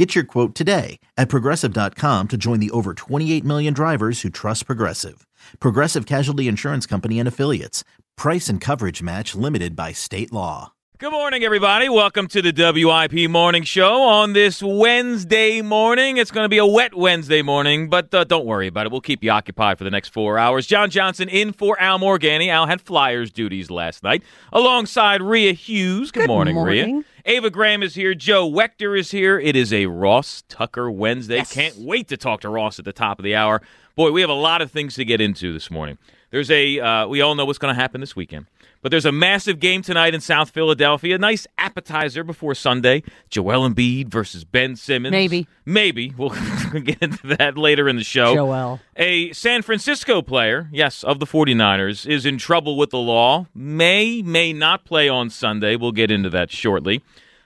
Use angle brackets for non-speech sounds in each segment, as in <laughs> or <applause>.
Get your quote today at progressive.com to join the over 28 million drivers who trust Progressive. Progressive Casualty Insurance Company and Affiliates. Price and coverage match limited by state law. Good morning, everybody. Welcome to the WIP Morning Show on this Wednesday morning. It's going to be a wet Wednesday morning, but uh, don't worry about it. We'll keep you occupied for the next four hours. John Johnson in for Al Morganti. Al had Flyers duties last night alongside Rhea Hughes. Good, Good morning, morning. Rhea. Ava Graham is here. Joe Wechter is here. It is a Ross Tucker Wednesday. Yes. Can't wait to talk to Ross at the top of the hour. Boy, we have a lot of things to get into this morning. There's a, uh, we all know what's going to happen this weekend. But there's a massive game tonight in South Philadelphia. Nice appetizer before Sunday. Joel Embiid versus Ben Simmons. Maybe. Maybe. We'll <laughs> get into that later in the show. Joel. A San Francisco player, yes, of the 49ers, is in trouble with the law. May, may not play on Sunday. We'll get into that shortly.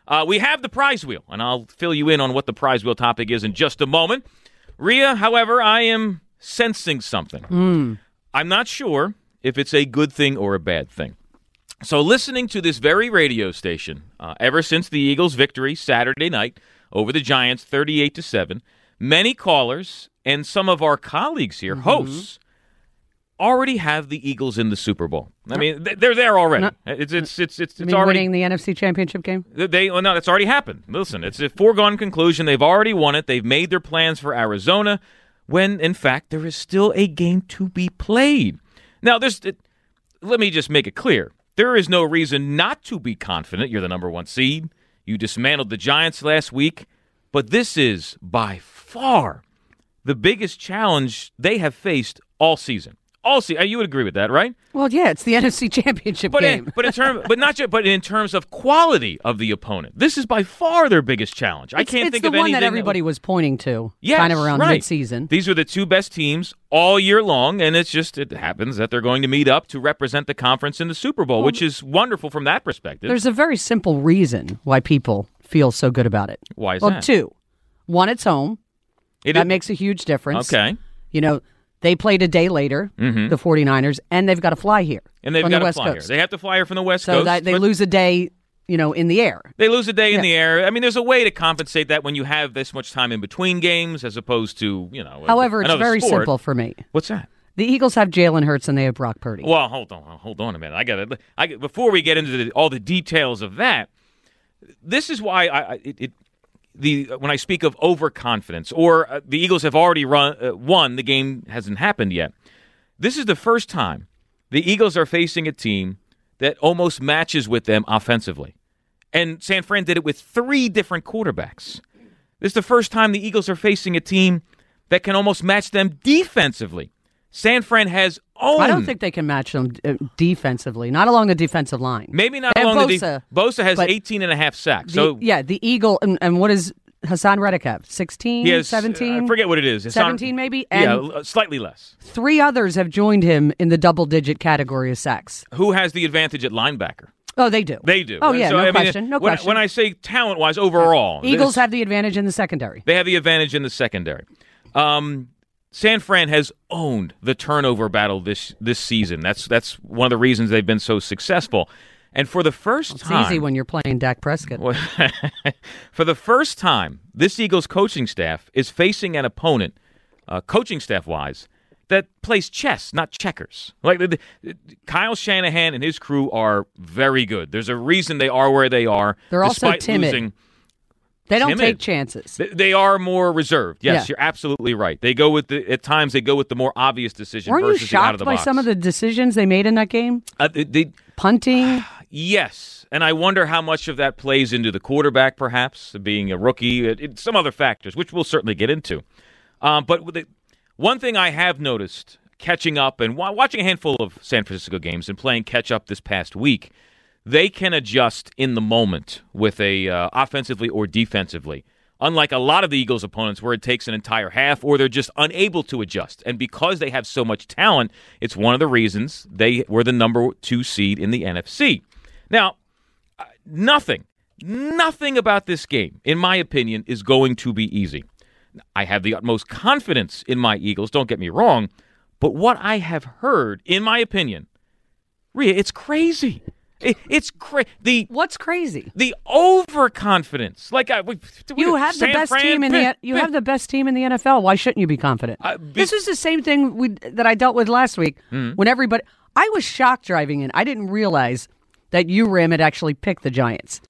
Uh, we have the prize wheel, and I'll fill you in on what the prize wheel topic is in just a moment. Rhea, however, I am sensing something. I'm not sure if it's a good thing or a bad thing. So, listening to this very radio station uh, ever since the Eagles' victory Saturday night over the Giants, 38 to seven, many callers and some of our colleagues here, hosts, already have the Eagles in the Super Bowl. I mean, they're there already. It's it's it's it's, it's already winning the NFC Championship game. they well, no, that's already happened. Listen, it's a foregone conclusion. They've already won it. They've made their plans for Arizona. When in fact there is still a game to be played. Now, there's. Let me just make it clear: there is no reason not to be confident. You're the number one seed. You dismantled the Giants last week, but this is by far the biggest challenge they have faced all season. All season. Uh, you would agree with that, right? Well, yeah, it's the <laughs> NFC Championship But game. in, but in <laughs> terms, but not just, but in terms of quality of the opponent, this is by far their biggest challenge. I can't it's think the of one that everybody was pointing to, Yes, kind of around right. mid-season. These are the two best teams all year long, and it's just it happens that they're going to meet up to represent the conference in the Super Bowl, which is wonderful from that perspective. There's a very simple reason why people feel so good about it. Why is well, that? two. One, it's home. It that is- makes a huge difference. okay, You know, they played a day later, the 49ers, and they've got to fly here. Mm-hmm. and they've from got the to West fly here. Coast. They have to fly here from the West so Coast. that they lose a day, you know, in the air. They lose a day in the air. I mean, there's a way to compensate that when you have this much time in between games, as opposed to you know. However, it's very sport. simple for me. What's that? The Eagles have Jalen Hurts and they have Brock Purdy. Well, hold on, hold on a minute. I got to. I before we get into the, all the details of that. This is why I I- it, it the when I speak of overconfidence or uh, the Eagles have already run uh, won, the game hasn't happened yet. This is the first time the Eagles are facing a team that almost matches with them offensively, and San Fran did it with three different quarterbacks. This is the first time the Eagles are facing a team that can almost match them defensively. San Fran has owned. I don't think they can match them uh, defensively, not along the defensive line. Maybe not along the Bosa, def- Bosa has but 18 and a half sacks. The- so yeah, the Eagle, and, and what does Haason Reddick have? 16, he has 17? I forget what it is. Not- 17 maybe? yeah, And- l- slightly less. Three others have joined him in the double digit category of sacks. Who has the advantage at linebacker? Oh, they do. They do. Oh, yeah, So, no I mean, question. No when, question. When I say talent wise, overall, Eagles this- have the advantage in the secondary. they have the advantage in the secondary. Um, San Fran has owned the turnover battle this this season. That's that's one of the reasons they've been so successful. And for the first It's time, easy when you're playing Dak Prescott. <laughs> For the first time, this Eagles coaching staff is facing an opponent, uh, coaching staff wise, that plays chess, not checkers. Like the, the- Kyle Shanahan and his crew are very good. There's a reason they are where they are. They're also timid. Losing. They don't timid. take chances. They- are more reserved. Yes, Yeah. you're absolutely right. They go with the at times they go with the more obvious decision Weren't you versus the out of shocked the by box. some of the decisions they made in that game? Uh, they- they- Punting. <sighs> Yes, and I wonder how much of that plays into the quarterback, perhaps being a rookie, it, it- some other factors, which we'll certainly get into. Um, but the, one thing I have noticed catching up and wa- watching a handful of San Francisco games and playing catch up this past week, they can adjust in the moment with a uh, offensively or defensively. unlike a lot of the Eagles' opponents where it takes an entire half or they're just unable to adjust. And because they have so much talent, it's one of the reasons they were the number two seed in the NFC. Now, uh, nothing, nothing about this game, in my opinion, is going to be easy. I have the utmost confidence in my Eagles, don't get me wrong, but what I have heard, in my opinion, Rhea, it's crazy. It, it's crazy. The What's crazy? the overconfidence. Like I, we, You have the best Fran, team in the you have the best team in the NFL. Why shouldn't you be confident? Uh, be- this is the same thing we, that I dealt with last week Hmm. when everybody. I was shocked driving in. I didn't realize that you Ram had actually picked the Giants.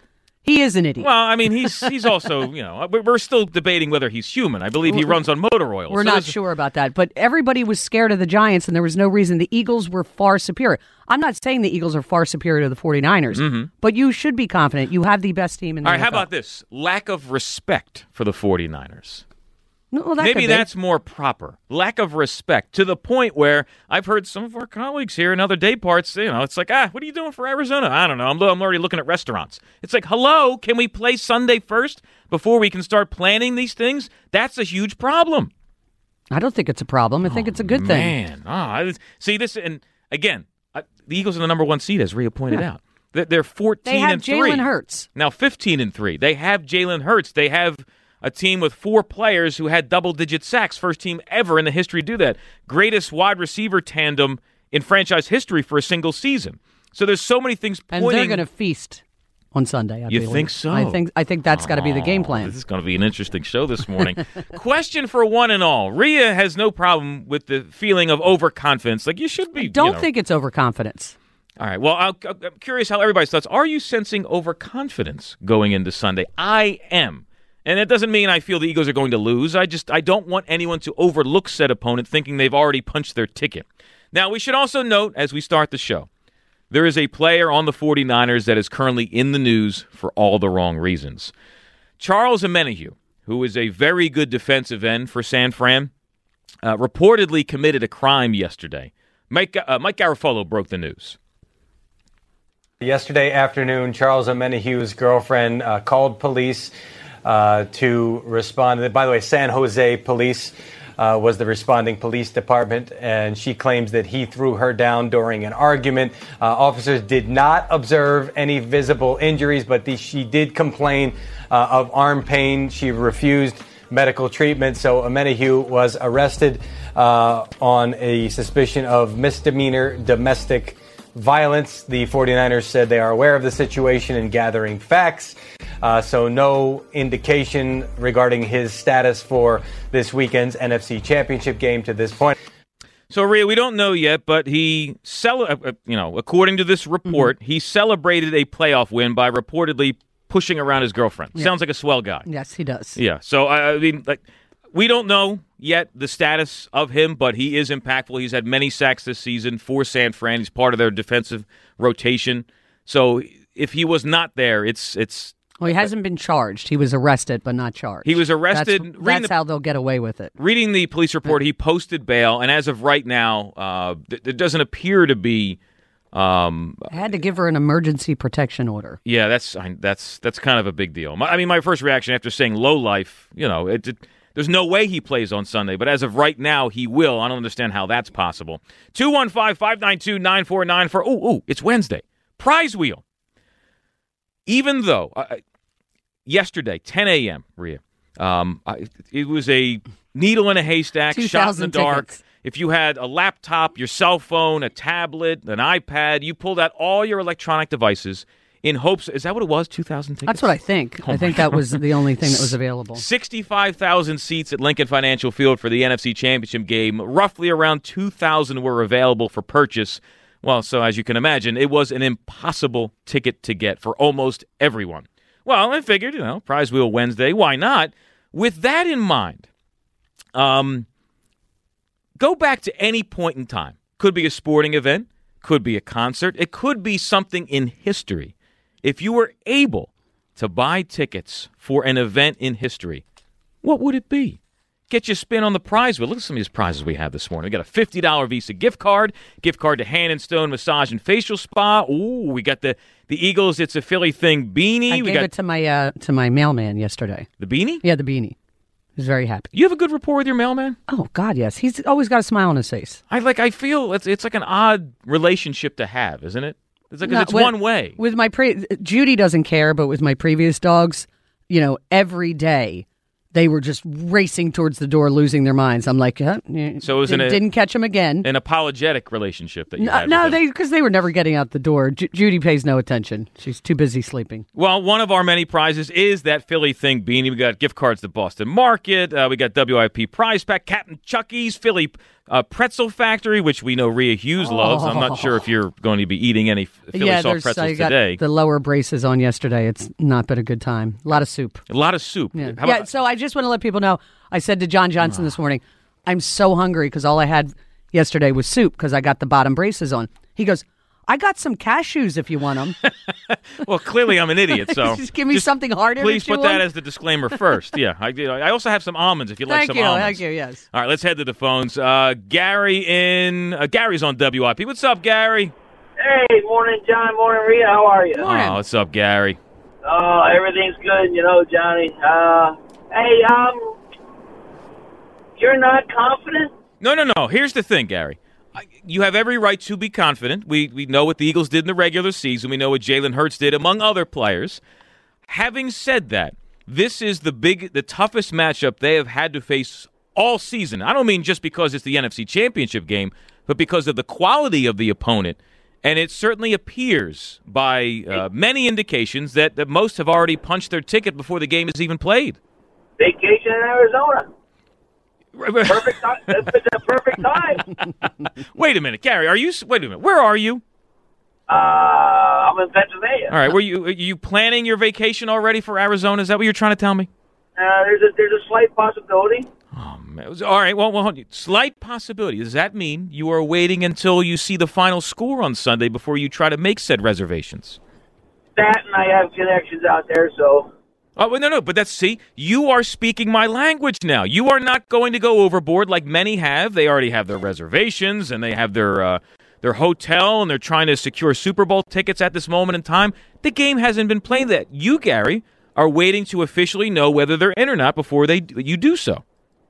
He is an idiot. Well, I mean, he's he's also you know we're we're still debating whether he's human. I believe he runs on motor oil. We're So not there's- sure about that, but everybody was scared of the Giants, and there was no reason. The Eagles were far superior. I'm not saying the Eagles are far superior to the 49ers, but you should be confident. You have the best team in the Mm-hmm. All right, how about this? Lack of respect for the 49ers. No, well, that Maybe that's more proper. Lack of respect to the point where I've heard some of our colleagues here in other day parts, you know, it's like, ah, what are you doing for Arizona? I don't know. I'm, I'm already looking at restaurants. It's like, hello, can we play Sunday first before we can start planning these things? That's a huge problem. I don't think it's a problem. I think it's a good thing. Man, ah, see this, and again, I, the Eagles are the number one seed, as Rhea pointed out. They're, they're 14 They have and 3. Jalen Hurts. Now 15 and 3. They have Jalen Hurts. They have a team with four players who had double digit sacks. First team ever in the history to do that. Greatest wide receiver tandem in franchise history for a single season. So there's so many things And pointing. they're going to feast on Sunday. I You believe. think so? I think I think that's got to be the game Oh, plan. This is going to be an interesting show this morning. <laughs> Question for one and all. Rhea has no problem with the feeling of overconfidence. Like you should be. Don't you know. think it's overconfidence. All right. Well, I'll, I'm curious how everybody's thoughts. Are you sensing overconfidence going into Sunday? I am. And it doesn't mean I feel the Eagles are going to lose. I just I don't want anyone to overlook said opponent thinking they've already punched their ticket. Now, we should also note as we start the show, there is a player on the 49ers that is currently in the news for all the wrong reasons. Charles Omenihu, who is a very good defensive end for San Fran, uh, reportedly committed a crime yesterday. Mike, uh, Mike Garafolo broke the news. Yesterday afternoon, Charles Omenihu's girlfriend uh, called police uh, to respond. By the way, San Jose police uh, was the responding police department, and she claims that he threw her down during an argument. Uh, officers did not observe any visible injuries, but the, she did complain uh, of arm pain. She refused medical treatment, so Omenihu was arrested uh, on a suspicion of misdemeanor domestic violence. The 49ers said they are aware of the situation and gathering facts. Uh, so, no indication regarding his status for this weekend's NFC Championship game to this point. So, Rhea, we don't know yet, but he, cel- uh, uh, you know, according to this report, he celebrated a playoff win by reportedly pushing around his girlfriend. Sounds like a swell guy. Yes, he does. Yeah. So I I mean, like, we don't know yet the status of him, but he is impactful. He's had many sacks this season for San Fran. He's part of their defensive rotation. So if he was not there, it's it's Well, he hasn't been charged. He was arrested, but not charged. He was arrested. That's, Reading that's the- how they'll get away with it. reading the police report. He posted bail, and as of right now, uh, th- there doesn't appear to be. Um, I had to give her an emergency protection order. yeah, that's I, that's that's kind of a big deal. My, I mean, my first reaction after saying low life, you know, it, it, there's no way he plays on Sunday, but as of right now, he will. I don't understand how that's possible. 215 592 9494. Ooh, ooh, it's Wednesday. Prize wheel. Even though uh, yesterday, 10 a.m., Rhea, um, I, it was a needle in a haystack, shot in the dark. tickets. If you had a laptop, your cell phone, a tablet, an iPad, you pulled out all your electronic devices in hopes. Is that what it was? 2,000 tickets? That's what I think. Oh I think that was the only thing that was <laughs> available. 65,000 seats at Lincoln Financial Field for the NFC Championship game. Roughly around 2,000 were available for purchase. Well, so as you can imagine, it was an impossible ticket to get for almost everyone. Well, I figured, you know, prize wheel Wednesday, why not? With that in mind, um, go back to any point in time. Could be a sporting event, could be a concert, it could be something in history. If you were able to buy tickets for an event in history, what would it be? get your spin on the prize wheel. Look at some of these prizes we have this morning. We got a fifty dollar Visa gift card, gift card to Hand and Stone Massage and Facial Spa. Ooh, we got the the Eagles. It's a Philly thing beanie. I we gave got it to my uh, to my mailman yesterday. the beanie. Yeah, the beanie. He was very happy. You have a good rapport with your mailman. Oh God, yes. He's always got a smile on his face. I like. I feel it's it's like an odd relationship to have, isn't it? It's like No, it's with- one way. With my pre, Judy doesn't care, but with my previous dogs, you know, every day they were just racing towards the door, losing their minds. I'm like, uh, So it was did, an- didn't catch them again. An apologetic relationship that you No, had. no they because they were never getting out the door. Ju- Judy pays no attention. She's too busy sleeping. Well, one of our many prizes is that Philly thing beanie. We got gift cards to Boston Market. Uh, we got WIP prize pack, Captain Chucky's Philly uh, Pretzel Factory, which we know Rhea Hughes loves. I'm not sure if you're going to be eating any Philly yeah, soft pretzels I got today. the lower braces on yesterday. It's not been a good time. A lot of soup. A lot of soup. Yeah. Yeah. So I just want to let people know. I said to John Johnson this morning, I'm so hungry because all I had yesterday was soup because I got the bottom braces on. He goes, I got some cashews if you want them. <laughs> well, clearly I'm an idiot, so <laughs> just give me something harder. to Please chew put that as the disclaimer first. <laughs> yeah, I, I also have some almonds if you'd like Thank some you. almonds. Thank you. Yes. All right, let's head to the phones. Uh, Gary in uh, Gary's on WIP. What's up, Gary? Hey, morning, John. Morning, Rita. How are you? Morning. Oh, what's up, Gary? Oh, everything's good, you know, Johnny. Uh, hey, um, you're not confident? No, no, no. Here's the thing, Gary. You have every right to be confident. We we know what the Eagles did in the regular season. We know what Jalen Hurts did, among other players. Having said that, this is the big, the toughest matchup they have had to face all season. I don't mean just because it's the NFC Championship game, but because of the quality of the opponent. And it certainly appears by uh, many indications that, that most have already punched their ticket before the game is even played. Vacation in Arizona. <laughs> Perfect time. It's the perfect time. wait a minute, Gary. Are you? Wait a minute. Where are you? Uh, I'm in Pennsylvania. All right. Were you are you planning your vacation already for Arizona? Is that what you're trying to tell me? Uh, there's a there's a slight possibility. Oh man. All right. Well, well, hold on. slight possibility. Does that mean you are waiting until you see the final score on Sunday before you try to make said reservations? That and I have connections out there, so Oh well, no, no. But that's see, you are speaking my language now. You are not going to go overboard like many have. They already have their reservations and they have their uh, their hotel and they're trying to secure Super Bowl tickets at this moment in time. The game hasn't been played. yet. you, Gary, are waiting to officially know whether they're in or not before they you do so.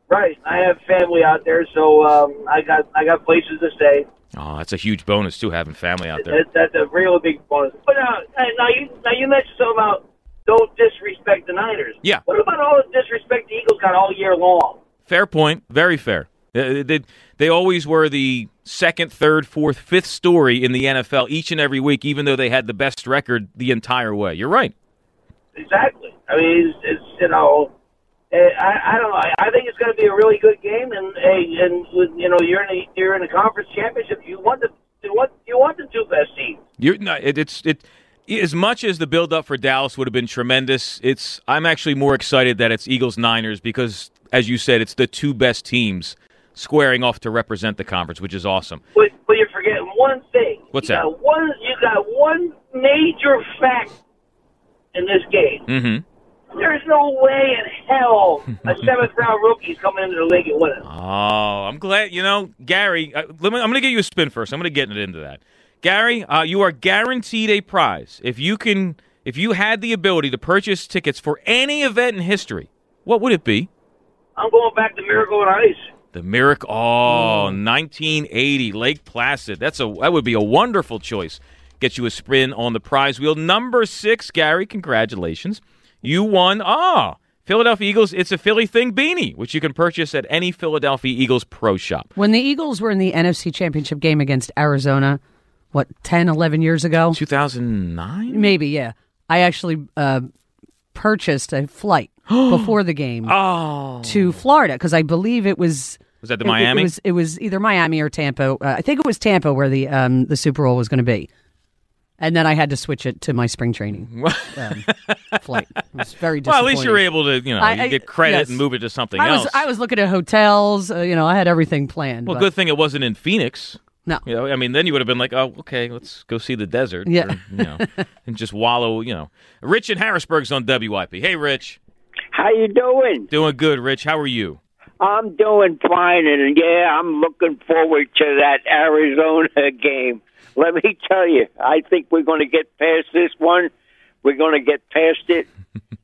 right. I have family out there, so um, I got I got places to stay. Oh, that's a huge bonus too, having family out there. That, that's a real big bonus. But uh, now you now you mentioned something about don't disrespect the Niners. Yeah. What about all the disrespect the Eagles got all year long? Fair point. Very fair. They, they, they always were the second, third, fourth, fifth story in the NFL each and every week, even though they had the best record the entire way. You're right. Exactly. I mean, it's, it's you know, eh, I, I don't know. I, think it's going to be a really good game, and hey, and you know, you're in a you're in a conference championship. You want the you want you want the two best teams. You're no, it, it's it. As much as the build up for Dallas would have been tremendous, it's I'm actually more excited that it's Eagles Niners because, as you said, it's the two best teams squaring off to represent the conference, which is awesome. But but you're forgetting one thing. What's you that? Got one you got one major fact in this game. Mm-hmm. There's no way in hell a <laughs> seventh round rookie's coming into the league and winning. Oh, I'm glad. You know, Gary, let me, I'm going to get you a spin first. I'm going to get into that. Gary, uh, you are guaranteed a prize if you can. If you had the ability to purchase tickets for any event in history, what would it be? I'm going back to Miracle on Ice. The Miracle. Oh, 1980 Lake Placid. That's a that would be a wonderful choice. Get you a spin on the prize wheel. Number six, Gary. Congratulations, you won. Ah, Philadelphia Eagles. It's a Philly thing beanie, which you can purchase at any Philadelphia Eagles pro shop. When the Eagles were in the NFC Championship game against Arizona, what 10, 11 years ago, 2009. maybe yeah, I actually uh, purchased a flight <gasps> before the game Oh, to Florida because I believe it was. was that the it- Miami? It was, it was either Miami or Tampa. Uh, I think it was Tampa where the um, the Super Bowl was going to be, and then I had to switch it to my spring training <laughs> um, flight. It was very well, at least you were able to, you know, I- get credit yes. and move it to something I was else. I was looking at hotels. Uh, you know, I had everything planned. well, but- good thing it wasn't in Phoenix. No, You know, I mean, then you would have been like, oh, okay, let's go see the desert. Yeah. or, you know, <laughs> and just wallow, you know. Rich in Harrisburg's on WIP. Hey, Rich. How you doing? Doing good, Rich. How are you? I'm doing fine, and yeah, I'm looking forward to that Arizona <laughs> game. Let me tell you, I think we're going to get past this one. We're going to get past it <laughs>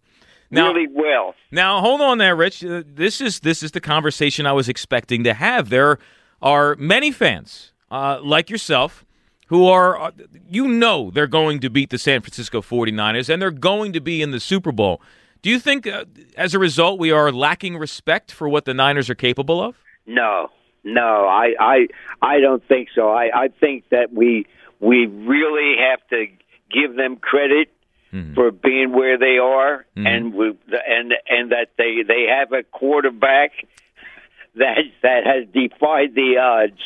Now- really well. Now, hold on there, Rich. Uh, This is this is the conversation I was expecting to have. There are many fans uh, like yourself who are, uh, you know, they're going to beat the San Francisco 49ers and they're going to be in the Super Bowl. Do you think, uh, as a result, we are lacking respect for what the Niners are capable of? No, no, I, I, I don't think so. I, I think that we, we really have to give them credit for being where they are, and we, and and that they they have a quarterback <laughs> that that has defied the odds,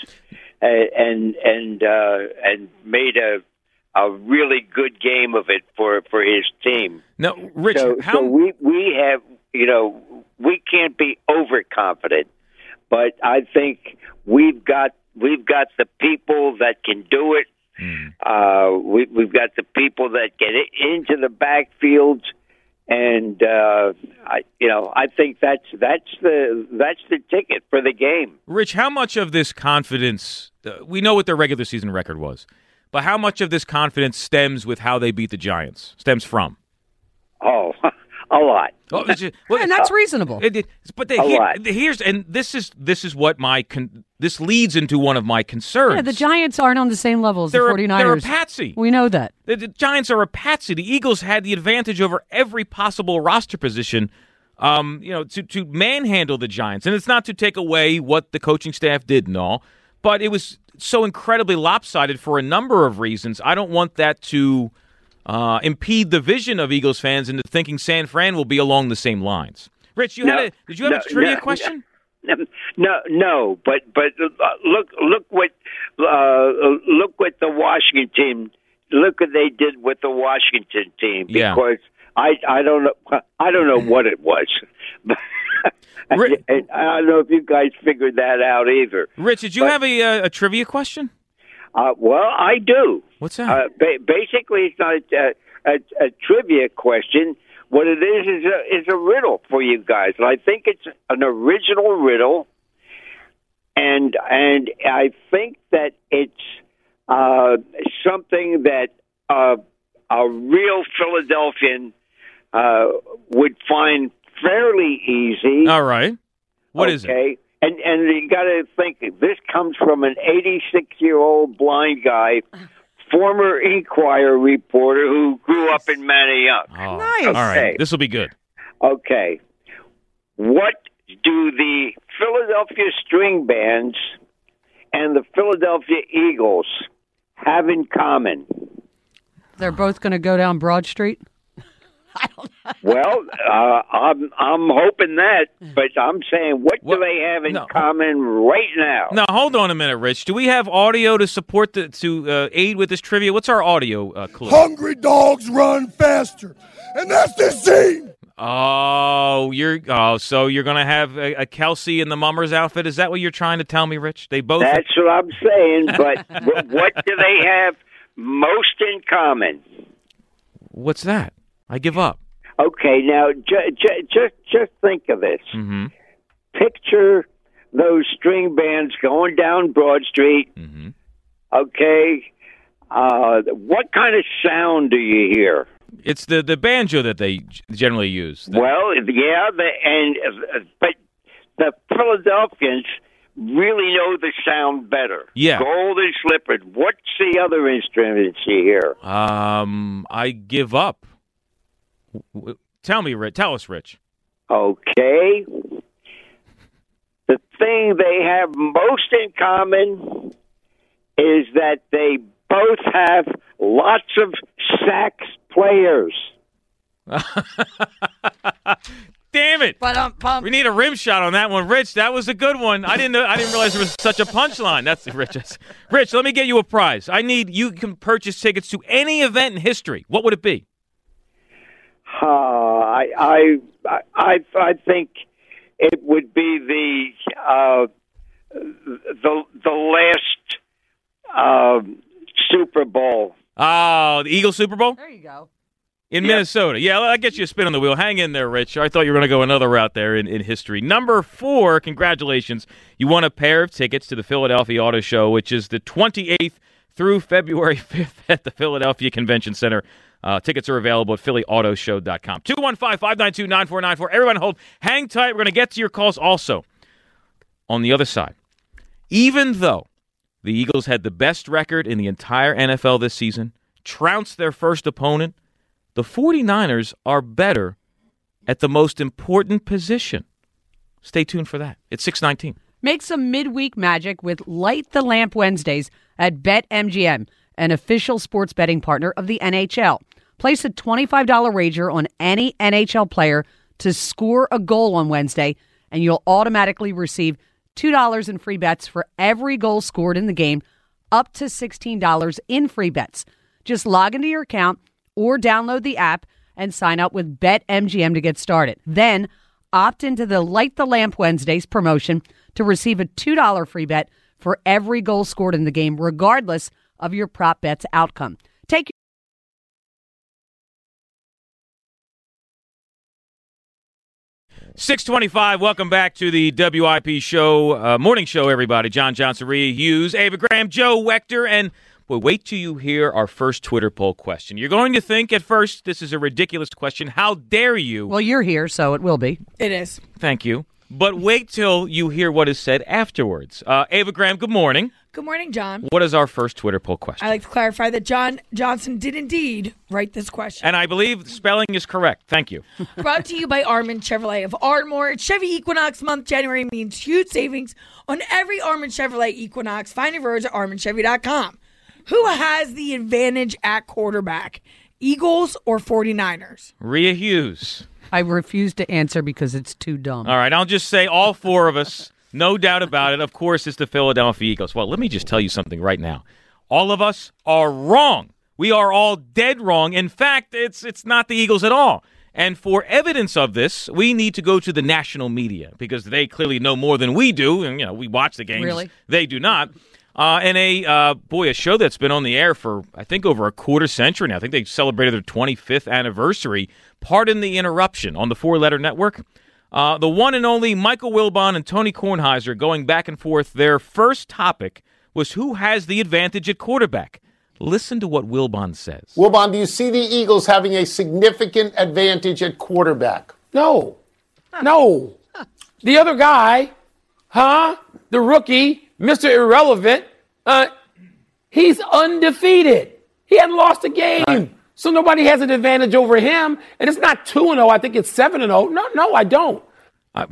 and and uh, and made a a really good game of it for for his team. No, Rich, So, how so we we have you know we can't be overconfident, but I think we've got we've got the people that can do it. Uh, we, we've got the people that get into the backfields, and uh, I you know I think that's that's the that's the ticket for the game. Rich, how much of this confidence, uh, we know what their regular season record was, but how much of this confidence stems with how they beat the Giants? Stems from? Oh, <laughs> a lot. Oh, it's just- well, and that's reasonable. It- it- but they, A here- lot. here's and this is this is what my con, this leads into one of my concerns. yeah, the Giants aren't on the same level as They're the a- 49ers. they're a patsy. We know that. The, the Giants are a patsy. The Eagles had the advantage over every possible roster position, um, you know, to to manhandle the Giants. And it's not to take away what the coaching staff did and all, but it was so incredibly lopsided for a number of reasons. I don't want that to uh, impede the vision of Eagles fans into thinking San Fran will be along the same lines. Rich, you No, had a did you have no, a trivia no, question? No, no, but but uh, look look what uh, look what the Washington team look what they did with the Washington team Yeah. because I I don't know I don't know what it was. <laughs> Ri- and I don't know if you guys figured that out either. Rich, did you have a, uh, a trivia question? Uh, well, I do. What's that? Uh, ba- basically, it's not a, a, a trivia question. What it is is a, is a riddle for you guys, and I think it's an original riddle, and and I think that it's uh, something that uh, a real Philadelphian uh, would find fairly easy. All right. What is it? Okay? And and you got to think this comes from an 86 year old blind guy, former Inquirer reporter who grew up in Manayunk. Oh, ah, Nice. All right. This will be good. Okay, what do the Philadelphia string bands and the Philadelphia Eagles have in common? They're both going to go down Broad Street. <laughs> Well, uh, I'm I'm hoping that, but I'm saying, what Well, do they have in no. common right now? Now, hold on a minute, Rich. Do we have audio to support the to uh, aid with this trivia? What's our audio uh, clue? Hungry dogs run faster. And that's the team. Oh, you're oh, so you're gonna have a, a Kelce in the Mummers outfit? Is that what you're trying to tell me, Rich? They both. That's what I'm saying. But <laughs> what do they have most in common? What's that? I give up. Okay, now ju- ju- just just think of this. Mm-hmm. Picture those string bands going down Broad Street. Mm-hmm. Okay, uh, what kind of sound do you hear? It's the the banjo that they generally use. The- Well, yeah, the, and uh, but the Philadelphians really know the sound better. Yeah. golden slippered. What's the other instruments you hear? um, I give up. W- w- Tell me, Rich. Tell us, Rich. Okay. The thing they have most in common is that they both have lots of sax players. <laughs> Damn it! But um, pump. We need a rim shot on that one, Rich. That was a good one. I didn't know. I didn't realize there was such a punchline. That's the richest. Rich, let me get you a prize. I need you can purchase tickets to any event in history. What would it be? Uh, I, I, I, I think it would be the uh, the the last um Super Bowl. Oh, the Eagles Super Bowl There you go. in Minnesota. Yeah, that get you a spin on the wheel. Hang in there, Rich. I thought you were going to go another route there in, in history. Number four, congratulations. You won a pair of tickets to the Philadelphia Auto Show, which is the 28th through February <laughs> 5th at the Philadelphia Convention Center. Uh, tickets are available at phillyautoshow.com. 215 592 9494. Everyone hold. Hang tight. We're going to get to your calls also. On the other side, even though the Eagles had the best record in the entire NFL this season, trounced their first opponent, the 49ers are better at the most important position. Stay tuned for that. It's 619. Make some midweek magic with Light the Lamp Wednesdays at BetMGM, an official sports betting partner of the NHL. Place a $25 wager on any NHL player to score a goal on Wednesday, and you'll automatically receive $2 in free bets for every goal scored in the game, up to $16 in free bets. Just log into your account or download the app and sign up with BetMGM to get started. Then opt into the Light the Lamp Wednesdays promotion to receive a $2 free bet for every goal scored in the game, regardless of your prop bet's outcome. 625, welcome back to the WIP show, uh, morning show, everybody. John Johnson, Rhea Hughes, Ava Graham, Joe Wechter, and well, wait till you hear our first Twitter poll question. You're going to think at first this is a ridiculous question. How dare you? Well, you're here, so it will be. It is. Thank you. But wait till you hear what is said afterwards. Uh, Ava Graham, good morning. Good morning, John. What is our first Twitter poll question? I'd like to clarify that John Johnson did indeed write this question. and I believe spelling is correct. Thank you. <laughs> Brought to you by Armand Chevrolet of Ardmore. Chevy Equinox month January means huge savings on every Armand Chevrolet Equinox. Find your roads at ArmandChevy.com. Who has the advantage at quarterback? Eagles or 49ers? Rhea Hughes. I refuse to answer because it's too dumb. All right, I'll just say all four of us, no doubt about it. Of course, it's the Philadelphia Eagles. Well, let me just tell you something right now. All of us are wrong. We are all dead wrong. In fact, it's it's not the Eagles at all. And for evidence of this, we need to go to the national media because they clearly know more than we do. And you know, we watch the games. Really? They do not. Uh, and a uh, boy, a show that's been on the air for I think over a quarter century now. I think they celebrated their 25th anniversary. Pardon the interruption on the Four Letter Network. Uh, the one and only Michael Wilbon and Tony Kornheiser going back and forth. Their first topic was who has the advantage at quarterback. Listen to what Wilbon says. Wilbon, do you see the Eagles having a significant advantage at quarterback? No. No. The other guy, huh? The rookie, Mr. Irrelevant, uh, he's undefeated. He hasn't lost a game. So nobody has an advantage over him. And it's not 2 0. I think it's 7 0. No, no, I don't. Uh,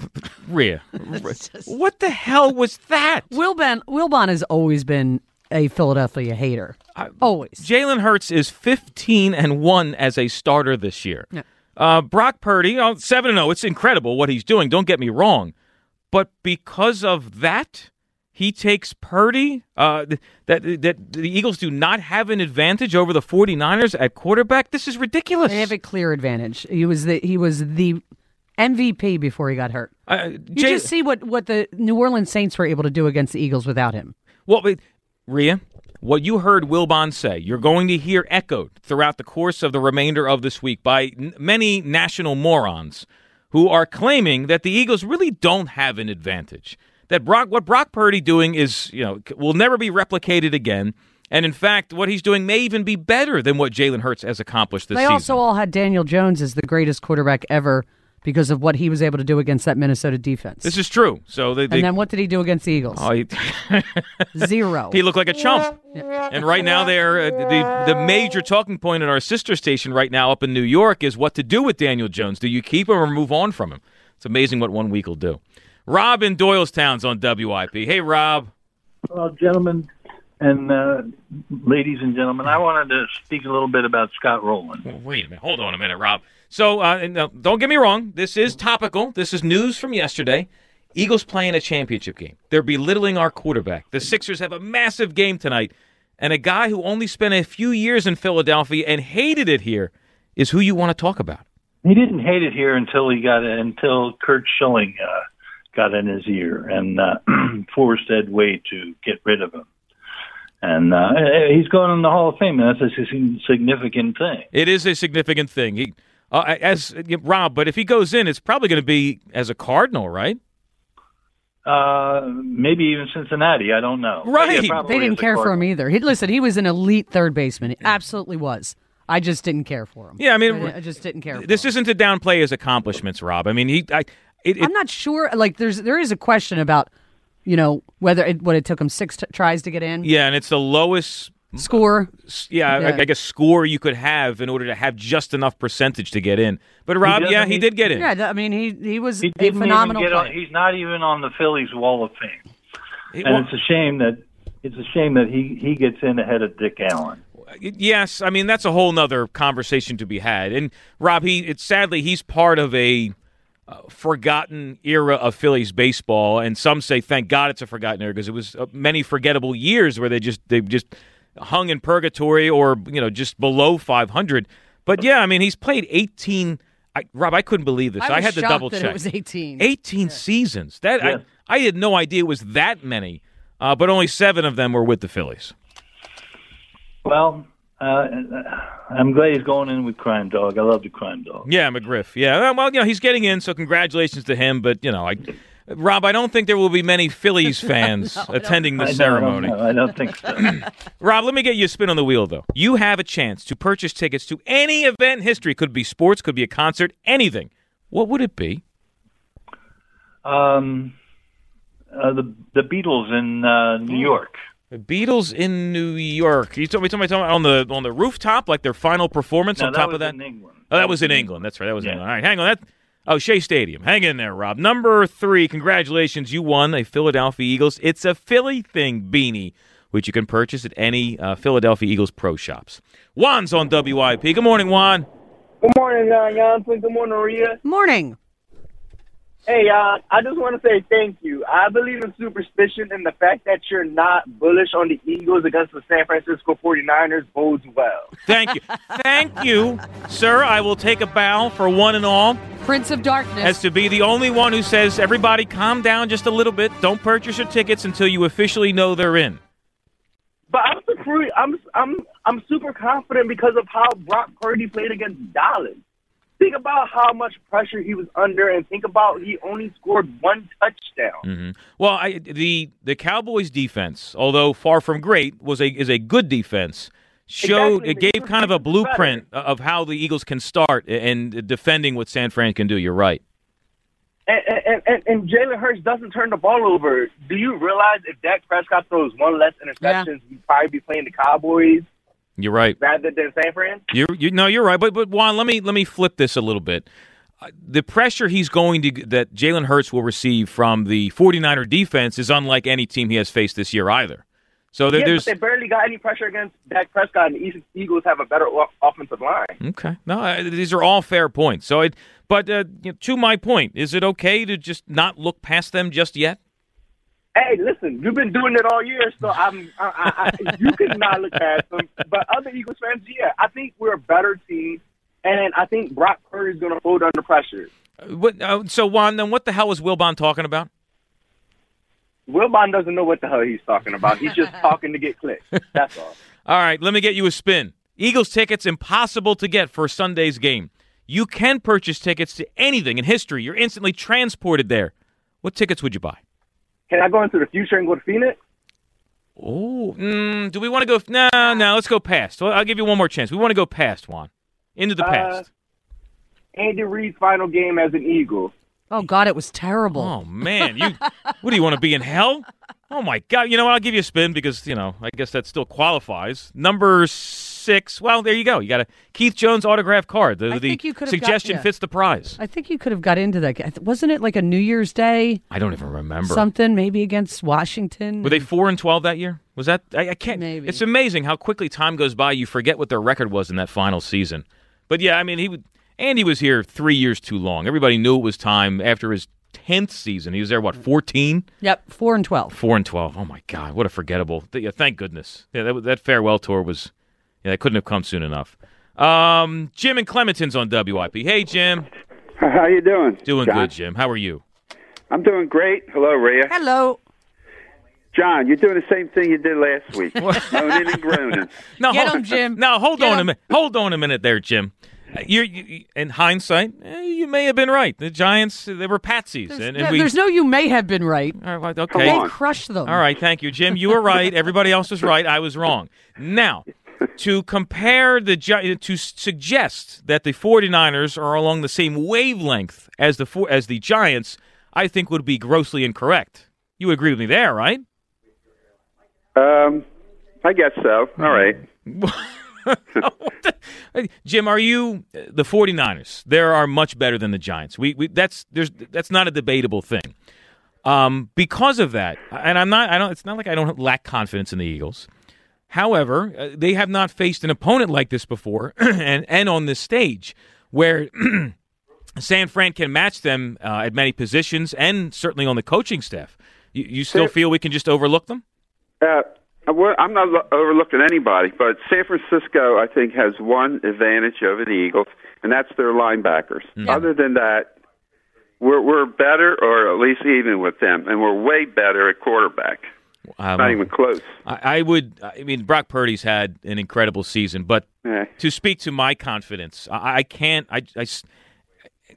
Rhea, <laughs> what the hell was that? Wilbon, Wilbon has always been a Philadelphia hater. always. Jalen Hurts is 15 and 1 as a starter this year. Yeah. Uh, Brock Purdy, oh, 7 and 0. It's incredible what he's doing. Don't get me wrong. But because of that, he takes Purdy. Uh, that, that the Eagles do not have an advantage over the 49ers at quarterback. This is ridiculous. They have a clear advantage. He was the he was the MVP before he got hurt. Uh, You Jay- just see what, what the New Orleans Saints were able to do against the Eagles without him. Well, Rhea, what you heard Wilbon say, you're going to hear echoed throughout the course of the remainder of this week by n- many national morons who are claiming that the Eagles really don't have an advantage. That Brock, what Brock Purdy doing is, you know, will never be replicated again. And in fact, what he's doing may even be better than what Jalen Hurts has accomplished this they season. They also all had Daniel Jones as the greatest quarterback ever because of what he was able to do against that Minnesota defense. this is true. So they, they and then what did he do against the Eagles? oh, he, <laughs> Zero. he looked like a chump. And right now, they're uh, the the major talking point at our sister station right now up in New York is what to do with Daniel Jones. Do you keep him or move on from him? It's amazing what one week will do. Rob in Doylestown's on WIP. Hey, Rob. Well, gentlemen and uh, ladies and gentlemen, I wanted to speak a little bit about Scott Rolen. Wait a minute. Hold on a minute, Rob. So, uh, and, uh, don't get me wrong. This is topical. This is news from yesterday. Eagles playing a championship game. They're belittling our quarterback. The Sixers have a massive game tonight, and a guy who only spent a few years in Philadelphia and hated it here is who you want to talk about. He didn't hate it here until he got until Curt Schilling uh, got in his ear and uh, <clears throat> forced Ed Wade to get rid of him. and uh, he's going in the Hall of Fame, and that's a significant thing. It is a significant thing. He, uh, as Rob, but if he goes in, it's probably going to be as a Cardinal, right? Uh, maybe even Cincinnati. I don't know. Right. Yeah, They didn't care for him either. He listen. He was an elite third baseman. He absolutely was. I just didn't care for him. Yeah, I mean, I, I just didn't care. For This him. isn't to downplay his accomplishments, Rob. I mean, he, I, it, it, I'm not sure. Like, there's there is a question about, you know, whether it, what it took him six t- tries to get in. yeah, and it's the lowest Score. yeah, I, Yeah. I guess score you could have in order to have just enough percentage to get in. But Rob, doesn't- yeah, he he- did get in. Yeah, I mean, he he was He a phenomenal get on. He's not even on the Phillies Wall of Fame, He- and well, it's a shame that it's a shame that he he gets in ahead of Dick Allen. yes, I mean that's a whole nother conversation to be had. And Rob, he it's sadly he's part of a forgotten era of Phillies baseball, and some say thank God it's a forgotten era because it was uh, many forgettable years where they just they just hung in purgatory or you know just below 500. But yeah, I mean he's played 18. I, Rob, I couldn't believe this. I was had to double check. it was 18. 18 seasons. That Yeah. I, I had no idea it was that many, uh, but only seven of them were with the Phillies. Well, uh, I'm glad he's going in with Crime Dog. I love the Crime Dog. Yeah, McGriff. Yeah, well, you know, he's getting in, so congratulations to him. But you know, I, Rob, I don't think there will be many Phillies <laughs> fans attending the I know, ceremony. I don't. I don't think so. <clears throat> Rob, let me get you a spin on the wheel, though. You have a chance to purchase tickets to any event in history. Could be sports, could be a concert, anything. What would it be? um, uh, the the Beatles in uh, New York. The Beatles in New York. You told me, told me, told me on the on the rooftop, like their final performance No, on top was of that. in England. Oh, that was in England. That's right. That was in Yeah. England. All right, hang on. That. Oh, Shea Stadium. Hang in there, Rob. Number three. Congratulations, you won a Philadelphia Eagles. It's a Philly thing beanie, which you can purchase at any uh, Philadelphia Eagles pro shops. Juan's on WIP. Good morning, Juan. Good morning, uh, Jansen. Good morning, Maria. Morning. Hey, uh, I just want to say thank you. I believe in superstition, and the fact that you're not bullish on the Eagles against the San Francisco 49ers bodes well. Thank you. Thank you, sir. I will take a bow for one and all Prince of Darkness. as to be the only one who says, everybody calm down just a little bit. Don't purchase your tickets until you officially know they're in. But I'm super, I'm I'm I'm super confident because of how Brock Purdy played against Dallas. Think about how much pressure he was under, and think about he only scored one touchdown. hmm Well, I, the the Cowboys' defense, although far from great, was a is a good defense. Showed Exactly. it The gave kind of a defense is better. blueprint of how the Eagles can start and defending what San Fran can do. You're right. And, and, and, and Jalen Hurts doesn't turn the ball over. Do you realize if Dak Prescott throws one less interceptions, we'd probably be playing the Cowboys You're right. rather than San Fran? You you no, you're right. But but Juan, let me let me flip this a little bit. Uh, The pressure he's going to that Jalen Hurts will receive from the 49er defense is unlike any team he has faced this year either. So there, yeah, there's but they barely got any pressure against Dak Prescott, and the Eagles have a better offensive line. Okay. No, I, these are all fair points. So, it, but uh, you know, to my point, is it okay to just not look past them just yet? Hey, listen, you've been doing it all year, so I'm. I, I, I, you can not look past them, but other Eagles fans, yeah, I think we're a better team, and I think Brock Purdy's going to fold under pressure. What, uh, so, Juan, then what the hell was Wilbon talking about? Wilbon doesn't know what the hell he's talking about. He's just <laughs> talking to get clicks. That's all. All right, let me get you a spin. Eagles tickets impossible to get for Sunday's game. You can purchase tickets to anything in history. You're instantly transported there. What tickets would you buy? Can I go into the future and go to Phoenix? Oh, mm, do we want to go? No, no, let's go past. Well, I'll give you one more chance. We want to go past, Juan. Into the Uh, past. Andy Reid's final game as an Eagle. Oh God, it was terrible. Oh man, you what do you want to be in hell? Oh my god! You know what? I'll give you a spin because you know I guess that still qualifies. Number six. Well, there you go. You got a Keith Jones autograph card. The, I the think you could have got- suggestion yeah. fits the prize. I think you could have got into that. Wasn't it like a New Year's Day I don't even remember. something? Maybe against Washington. Were they four and twelve that year? Was that? I, I can't. Maybe. It's amazing how quickly time goes by. You forget what their record was in that final season. But yeah, I mean, he would. Andy was here three years too long. Everybody knew it was time after his tenth season. He was there what fourteen. Yep, four and twelve. Four and twelve. Oh my God, what a forgettable! Yeah, thank goodness. Yeah, that, that farewell tour was. Yeah, that couldn't have come soon enough. Um, Jim and Clementon's on WIP. Hey, Jim. <laughs> How you doing? Doing John? good, Jim. How are you? I'm doing great. Hello, Rhea. Hello. John, you're doing the same thing you did last week, <laughs> moaning and groaning. No, Get hold, him, Jim. No, hold Get on a minute. Hold on a minute there, Jim. You're, you, in hindsight, eh, you may have been right. The Giants, they were patsies, and, and Yeah, we. There's no you may have been right. All right, They crushed them. All right, thank you, Jim. You were right. Everybody else was right. I was wrong. Now, to compare the to suggest that the 49ers are along the same wavelength as the as the Giants, I think would be grossly incorrect. You agree with me there, right? Um, I guess so. All right. <laughs> Jim, are you the 49ers? They are much better than the Giants. We, we that's there's that's not a debatable thing. Um, because of that, and I'm not I don't it's not like I don't lack confidence in the Eagles. However, uh, they have not faced an opponent like this before <clears throat> and and on this stage where <clears throat> San Fran can match them uh, at many positions and certainly on the coaching staff. You, you still feel we can just overlook them? Uh, I'm not lo- overlooking anybody, but San Francisco, I think, has one advantage over the Eagles, and that's their linebackers. Other than that, we're we're better, or at least even with them, and we're way better at quarterback. Um, Not even close. I, I would. I mean, Brock Purdy's had an incredible season, but to speak to my confidence, I, I can't. I, I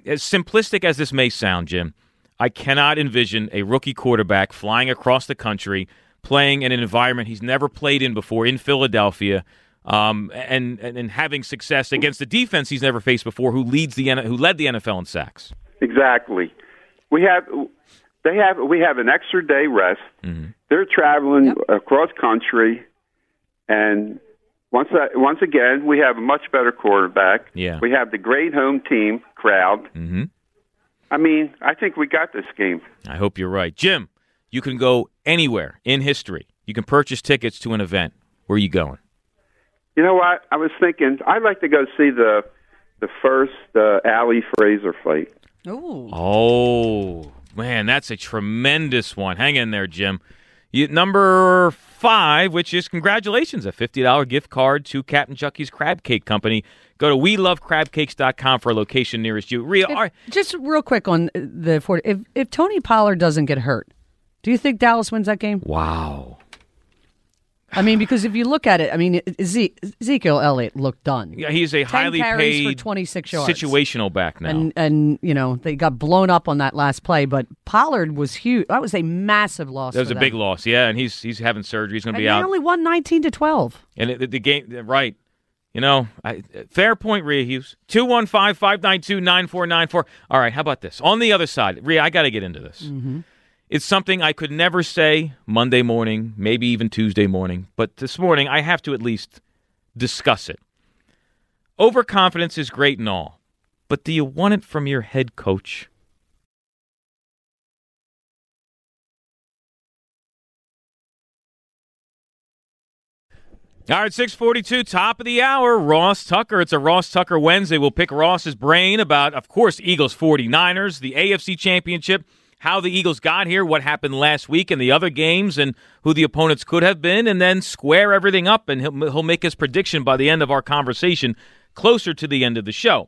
as simplistic as this may sound, Jim, I cannot envision a rookie quarterback flying across the country, playing in an environment he's never played in before in Philadelphia, um, and, and and having success against a defense he's never faced before, who leads the who led the NFL in sacks. Exactly. We have they have we have an extra day rest. They're traveling across country, and once that, once again we have a much better quarterback. Yeah. We have the great home team crowd. Mm-hmm. I mean, I think we got this game. I hope you're right, Jim. You can go anywhere in history. You can purchase tickets to an event. Where are you going? You know what? I was thinking I'd like to go see the the first uh, Ali Frazier fight. Ooh. Oh man, that's a tremendous one. Hang in there, Jim. You, number five, which is congratulations, a fifty dollar gift card to Captain Chucky's Crab Cake Company. Go to welovecrabcakes.com for a location nearest you. Rhea, are, Just real quick on the 40. If, if Tony Pollard doesn't get hurt, do you think Dallas wins that game? wow. I mean, because if you look at it, I mean, Eze- Ezekiel Elliott looked done. Yeah, he's a 10 highly paid for 26 yards. situational back now. And and you know they got blown up on that last play, but Pollard was huge. That was a massive loss. that was a them. big loss, yeah, and he's he's having surgery. He's going to be they out. only won nineteen to twelve. And it, the game, right. You know, I, fair point, Rhea Hughes. 215 592 9494. All right, how about this? On the other side, Rhea, I got to get into this. Mm-hmm. It's something I could never say Monday morning, maybe even Tuesday morning, but this morning I have to at least discuss it. Overconfidence is great and all, but do you want it from your head coach? All right, 642, top of the hour. Ross Tucker. It's a Ross Tucker Wednesday. We'll pick Ross's brain about, of course, Eagles 49ers, the AFC Championship, how the Eagles got here, what happened last week and the other games, and who the opponents could have been, and then square everything up. And he'll, he'll make his prediction by the end of our conversation, closer to the end of the show.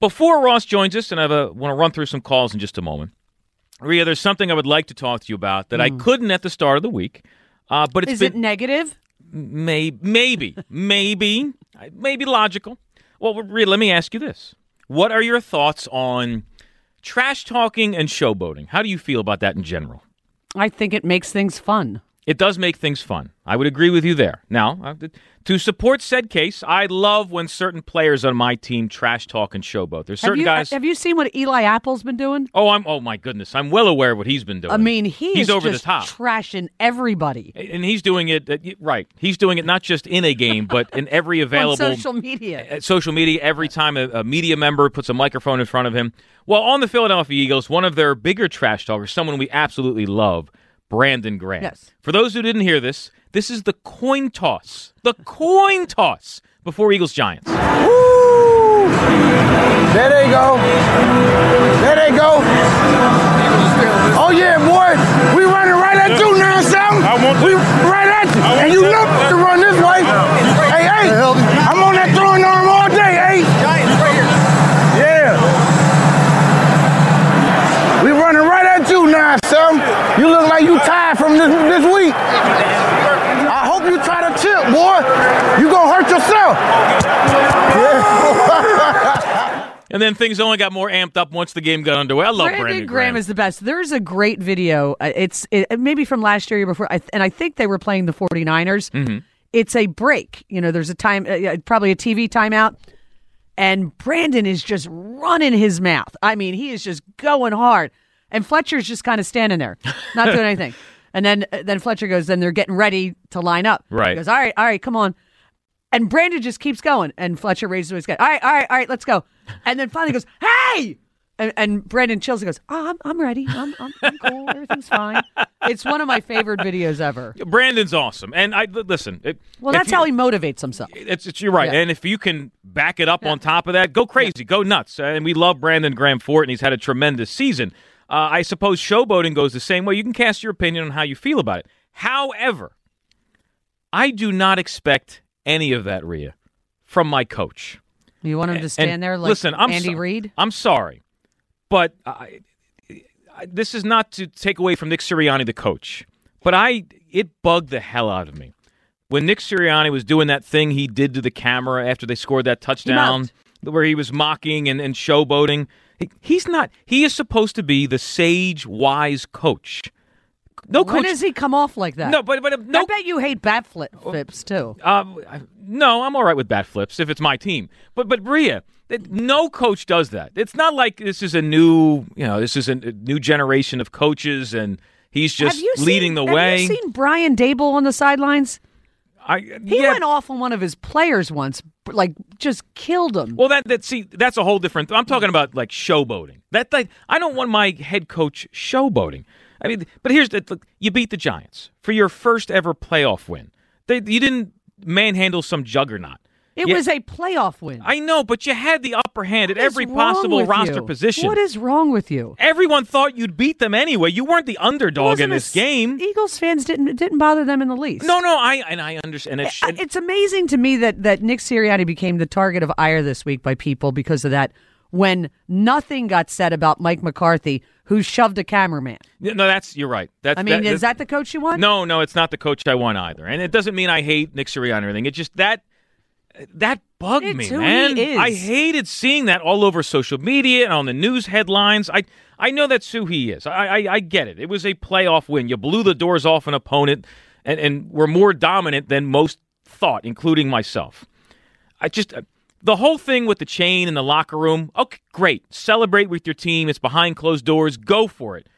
Before Ross joins us, and I want to run through some calls in just a moment. Rhea, there's something I would like to talk to you about that I couldn't at the start of the week, uh, but it's Is been it negative? Maybe, maybe, maybe, maybe logical. Well, Rhea, let me ask you this: What are your thoughts on trash talking and showboating? How do you feel about that in general? I think it makes things fun. It does make things fun. I would agree with you there. Now, uh, to support said case, I love when certain players on my team trash talk and showboat. There's Have certain you, guys. have you seen what Eli Apple's been doing? oh, I'm. Oh my goodness, I'm well aware of what he's been doing. I mean, he he's over just the top. trashing everybody and he's doing it uh, right. He's doing it not just in a game, <laughs> but in every available social media. social media every time a, a media member puts a microphone in front of him. Well, on the Philadelphia Eagles, one of their bigger trash talkers, someone we absolutely love, Brandon Graham. Yes. For those who didn't hear this, this is the coin toss. The coin toss before Eagles Giants. There they go. There they go. Oh yeah, boy. We running right at you now, Sam. We right at you. And you know to run this way. Hey, hey. I'm on that throwing arm all day, hey. Yeah. We running right at you now, Sam. You look like you tired from this this And then things only got more amped up once the game got underway. I love Brandon, Brandon, Graham. is the best. There's a great video. Uh, It's it, maybe from last year or before, and I think they were playing the 49ers. Mhm. It's a break. You know, there's a time, uh, uh, probably a TV timeout, and Brandon is just running his mouth. I mean, he is just going hard, and Fletcher's just kind of standing there, not doing anything. <laughs> And then uh, then Fletcher goes, then they're getting ready to line up. Right. He goes, all right, all right, come on. And Brandon just keeps going, and Fletcher raises his head. All right, all right, all right, let's go. And then finally goes, hey! And, and Brandon chills and goes, oh, I'm, I'm ready. I'm, I'm, I'm cool. Everything's fine. It's one of my favorite videos ever. Brandon's awesome, and I listen. It, Well, that's you- how he motivates himself. It's, it's you're right, Yeah. and if you can back it up on top of that, go crazy, go nuts. And we love Brandon Graham Fort, and he's had a tremendous season. Uh, I suppose showboating goes the same way. You can cast your opinion on how you feel about it. However, I do not expect any of that, Rhea, from my coach. You want him to And stand there like listen, I'm Andy so- Reid? I'm sorry, but I, I, this is not to take away from Nick Sirianni, the coach. But I, it bugged the hell out of me when Nick Sirianni was doing that thing he did to the camera after they scored that touchdown, where he was mocking and, and showboating. He- He's not. He is supposed to be the sage, wise coach. No when coach. does he come off like that? No, but but no. I bet you hate bat flip flips too. Um, no, I'm all right with bat flips if it's my team. But but Bria, no coach does that. It's not like this is a new, you know, this is a, new generation of coaches and he's just leading seen, the have way. Have you seen Brian Daboll on the sidelines? I, He yeah. went off on one of his players once, like just killed him. Well, that that see that's a whole different. I'm talking about like showboating. That like I don't want my head coach showboating. I mean, but here's the look, you beat the Giants for your first ever playoff win. They, you didn't manhandle some juggernaut. It You- was a playoff win. I know, but you had the upper hand at every possible roster you? position. What is wrong with you? Everyone thought you'd beat them anyway. You weren't the underdog in this s- game. Eagles fans didn't didn't bother them in the least. No, no, I and I understand. It, It's amazing to me that that Nick Sirianni became the target of ire this week by people because of that. When nothing got said about Mike McCarthy, who shoved a cameraman. no, that's you're right. That's I mean, that, is that the coach you want? No, no, it's not the coach I want either. And it doesn't mean I hate Nick Sirianni or anything. It just that that bugged It's me, man. I hated seeing that all over social media and on the news headlines. I I know that's who he is. I I, I get it. It was a playoff win. You blew the doors off an opponent and and were more dominant than most thought, including myself. I just the whole thing with the chain in the locker room. Okay, great. Celebrate with your team. It's behind closed doors. Go for it.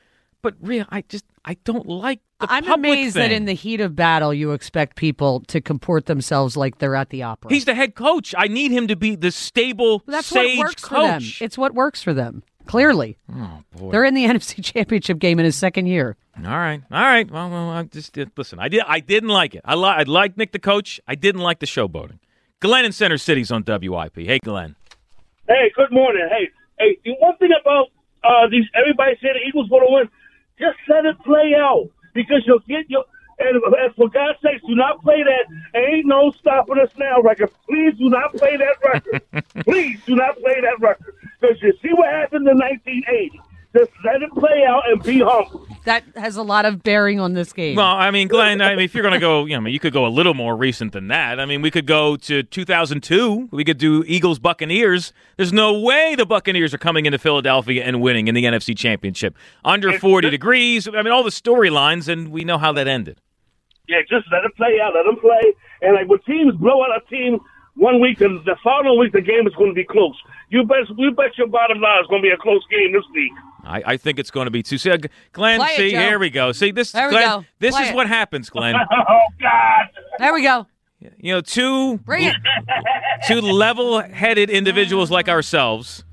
But Rhea, I just I don't like the I'm public amazed that in the heat of battle, you expect people to comport themselves like they're at the opera. He's the head coach. I need him to be the stable, That's sage what works for them. coach. It's what works for them. Clearly, Oh boy! they're in the <laughs> NFC Championship game in his second year. All right, all right. Well, well I just did, listen. I did. I didn't like it. I li- I liked Nick the coach. I didn't like the showboating. Glenn in Center City's on WIP. Hey, Glenn. Hey, good morning. Hey, hey, the one thing about uh these everybody say the Eagles gonna win, just let it play out because you'll get your and, and for God's sakes, do not play that. Ain't no stopping us now record. Please do not play that record. <laughs> Please do not play that record because you see what happened in 1980. Just let it play out and be humble. That has a lot of bearing on this game. Well, I mean, Glenn. I mean, if you're going to go, you know, I mean, you could go a little more recent than that. I mean, we could go to 2002. We could do Eagles Buccaneers. There's no way the Buccaneers are coming into Philadelphia and winning in the NFC Championship under 40 degrees. I mean, all the storylines, and we know how that ended. Yeah, just let it play out. Let them play. And like when teams blow out a team one week, and the following week the game is going to be close. You bet. You bet your bottom line is going to be a close game this week. I, I think it's going to be too. See, Glenn, Play see, Joe. here we go. See, this, There we Glenn, go. this Play is it. what happens, Glenn. <laughs> oh God! There we go. You know, two Bring it. <laughs> two level-headed individuals like ourselves.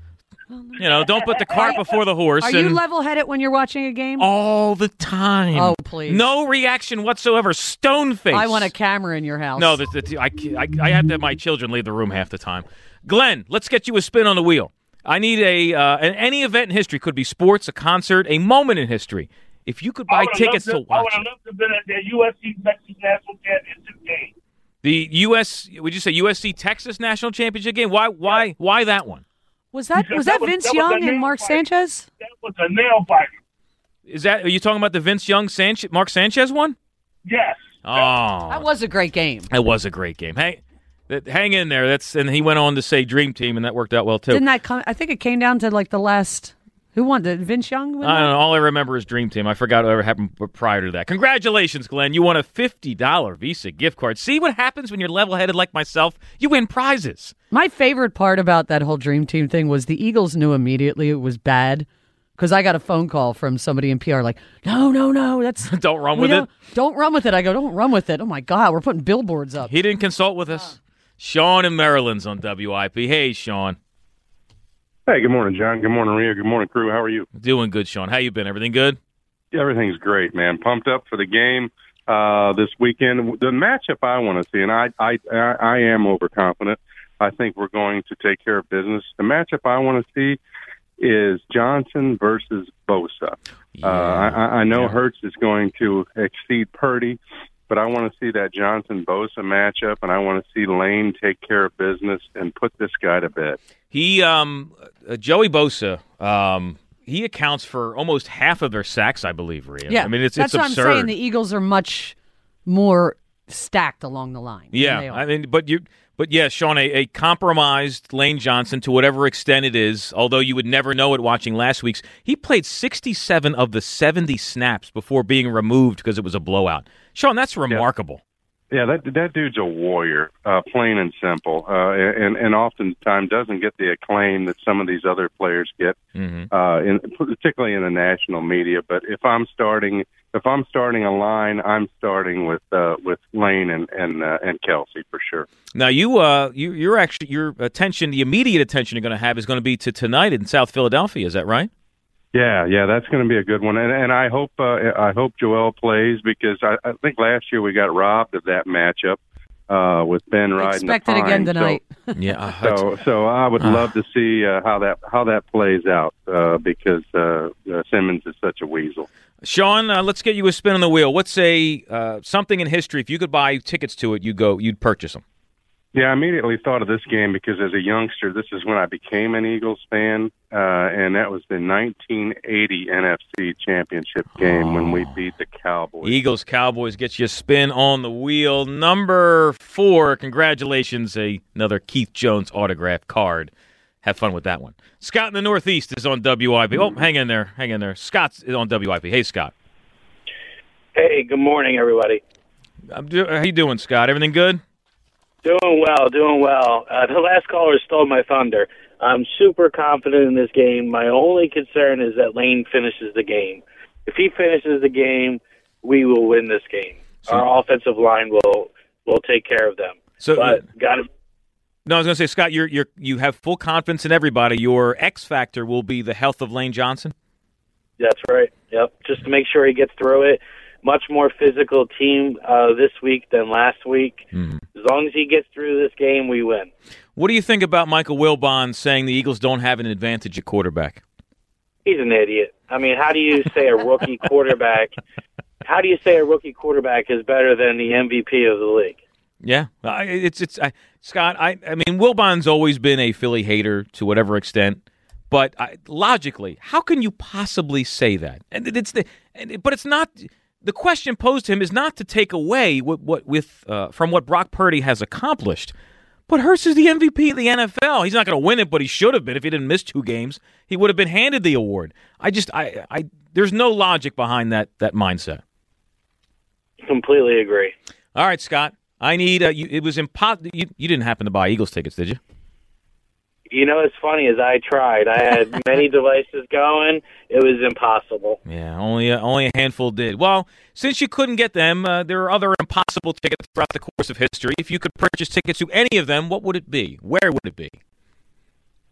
You know, don't put the cart before the horse. Are you and level-headed when you're watching a game? all the time. Oh, please. No reaction whatsoever. Stone face. I want a camera in your house. No, the, the, I, I, I have to have my children leave the room half the time. Glenn, let's get you a spin on the wheel. I need a uh, an, any event in history. Could be sports, a concert, a moment in history. If you could buy tickets loved to watch, I watch would have loved to have been at the USC Texas National Championship game. the U.S. Would you say USC Texas national championship game? Why? Why? Why that one? Was that Because was that that was- Vince that was Young a and Mark biter. Sanchez? That was a nail biter. Is that? Are you talking about the Vince Young, Sanchez, Mark Sanchez one? Yes. Oh, That was a great game. That was a great game. Hey, That, hang in there. That's and he went on to say Dream Team, and that worked out well too. Didn't that come? I think it came down to like the last. Who won? Did Vince Young win? I don't know. All I remember is Dream Team. I forgot what ever happened prior to that. Congratulations, Glenn. You won a $50 Visa gift card. See what happens when you're level headed like myself? You win prizes. My favorite part about that whole Dream Team thing was the Eagles knew immediately it was bad because I got a phone call from somebody in PR like, no, no, no, that's <laughs> don't run with it. Don't run with it. I go, don't run with it. Oh my God, we're putting billboards up. He didn't consult with us. Sean in Maryland's on WIP. Hey, Sean. Hey, good morning, John. Good morning, Rhea. Good morning, crew. How are you? Doing good, Sean. How you been? Everything good? Everything's great, man. Pumped up for the game uh, this weekend. The matchup I want to see, and I, I, I, am overconfident. I think we're going to take care of business. The matchup I want to see is Johnson versus Bosa. Uh, I, I know Hurts is going to exceed Purdy, but I want to see that Johnson Bosa matchup, and I want to see Lane take care of business and put this guy to bed. He, um, uh, Joey Bosa, um, he accounts for almost half of their sacks, I believe. Rhea. Yeah, I mean it's that's it's what absurd. I'm saying. The Eagles are much more stacked along the line. Yeah. I mean, but you, but yeah, Sean, a, a compromised Lane Johnson to whatever extent it is. Although you would never know it watching last week's, he played 67 of the 70 snaps before being removed because it was a blowout. Sean, that's remarkable. Yeah, that that dude's a warrior, uh, plain and simple, uh, and and oftentimes doesn't get the acclaim that some of these other players get, Mm-hmm. uh, in, particularly in the national media. But if I'm starting, if I'm starting a line, I'm starting with uh, with Lane and and uh, and Kelce for sure. Now you, uh, you, you're actually your attention, the immediate attention you're going to have is going to be to tonight in South Philadelphia. Is that right? Yeah, yeah, that's going to be a good one, and and I hope uh, I hope Joel plays because I, I think last year we got robbed of that matchup uh, with Ben riding Expect the it again pine. tonight. <laughs> yeah. uh, So so I would Ah. love to see uh, how that how that plays out uh, because uh, uh, Simmons is such a weasel. Sean, uh, let's get you a spin on the wheel. What's a uh, something in history? If you could buy tickets to it, you go, you'd purchase them. Yeah, I immediately thought of this game because as a youngster, this is when I became an Eagles fan, uh, and that was the 1980 NFC Championship game when we beat the Cowboys. Eagles Cowboys gets you a spin on the wheel. Number four, congratulations, a, another Keith Jones autograph card. Have fun with that one. Scott in the Northeast is on WIP. Oh, hang in there, hang in there. Scott's on WIP. Hey, Scott. Hey, good morning, everybody. I'm do- how you doing, Scott? Everything good? Doing well, doing well. Uh, the last caller stole my thunder. I'm super confident in this game. My only concern is that Lane finishes the game. If he finishes the game, we will win this game. Our offensive line will will take care of them. So, but got to No, I was going to say, Scott, you're you're you have full confidence in everybody. Your X factor will be the health of Lane Johnson. That's right. Yep. Just to make sure he gets through it. Much more physical team uh, this week than last week. As long as he gets through this game, we win. What do you think about Michael Wilbon saying the Eagles don't have an advantage at quarterback? He's an idiot. I mean, how do you say a rookie <laughs> quarterback? How do you say a rookie quarterback is better than the MVP of the league? Yeah, I, it's it's I, Scott. I I mean, Wilbon's always been a Philly hater to whatever extent, but I, logically, how can you possibly say that? And it's the, and but it's not. The question posed to him is not to take away what, what with uh, from what Brock Purdy has accomplished. But Hurts is the MVP of the NFL. He's not going to win it, but he should have been. If he didn't miss two games, he would have been handed the award. I just, I, I, there's no logic behind that that mindset. Completely agree. All right, Scott. I need. Uh, you, it was impossible. You, you didn't happen to buy Eagles tickets, did you? You know, as funny as I tried. I had <laughs> many devices going. It was impossible. Yeah, only uh, only a handful did. Well, since you couldn't get them, uh, there are other impossible tickets throughout the course of history. If you could purchase tickets to any of them, what would it be? Where would it be?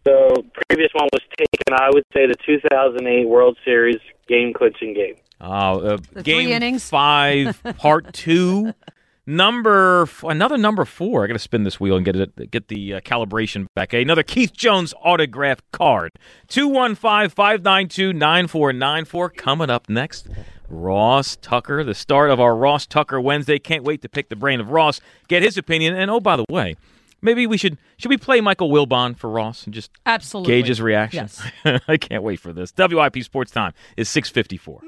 So, previous one was taken. I would say the 2008 World Series game clinching game. Oh, uh, game three innings? five, part two, <laughs> number f- another number four. I got to spin this wheel and get it get the uh, calibration back. Another Keith Jones autograph card. 215-592-9494 coming up next. Ross Tucker, the start of our Ross Tucker Wednesday. Can't wait to pick the brain of Ross, get his opinion, and oh by the way, maybe we should should we play Michael Wilbon for Ross and just Absolutely. gauge his reaction? Yes. <laughs> I can't wait for this. WIP Sports Time is 654.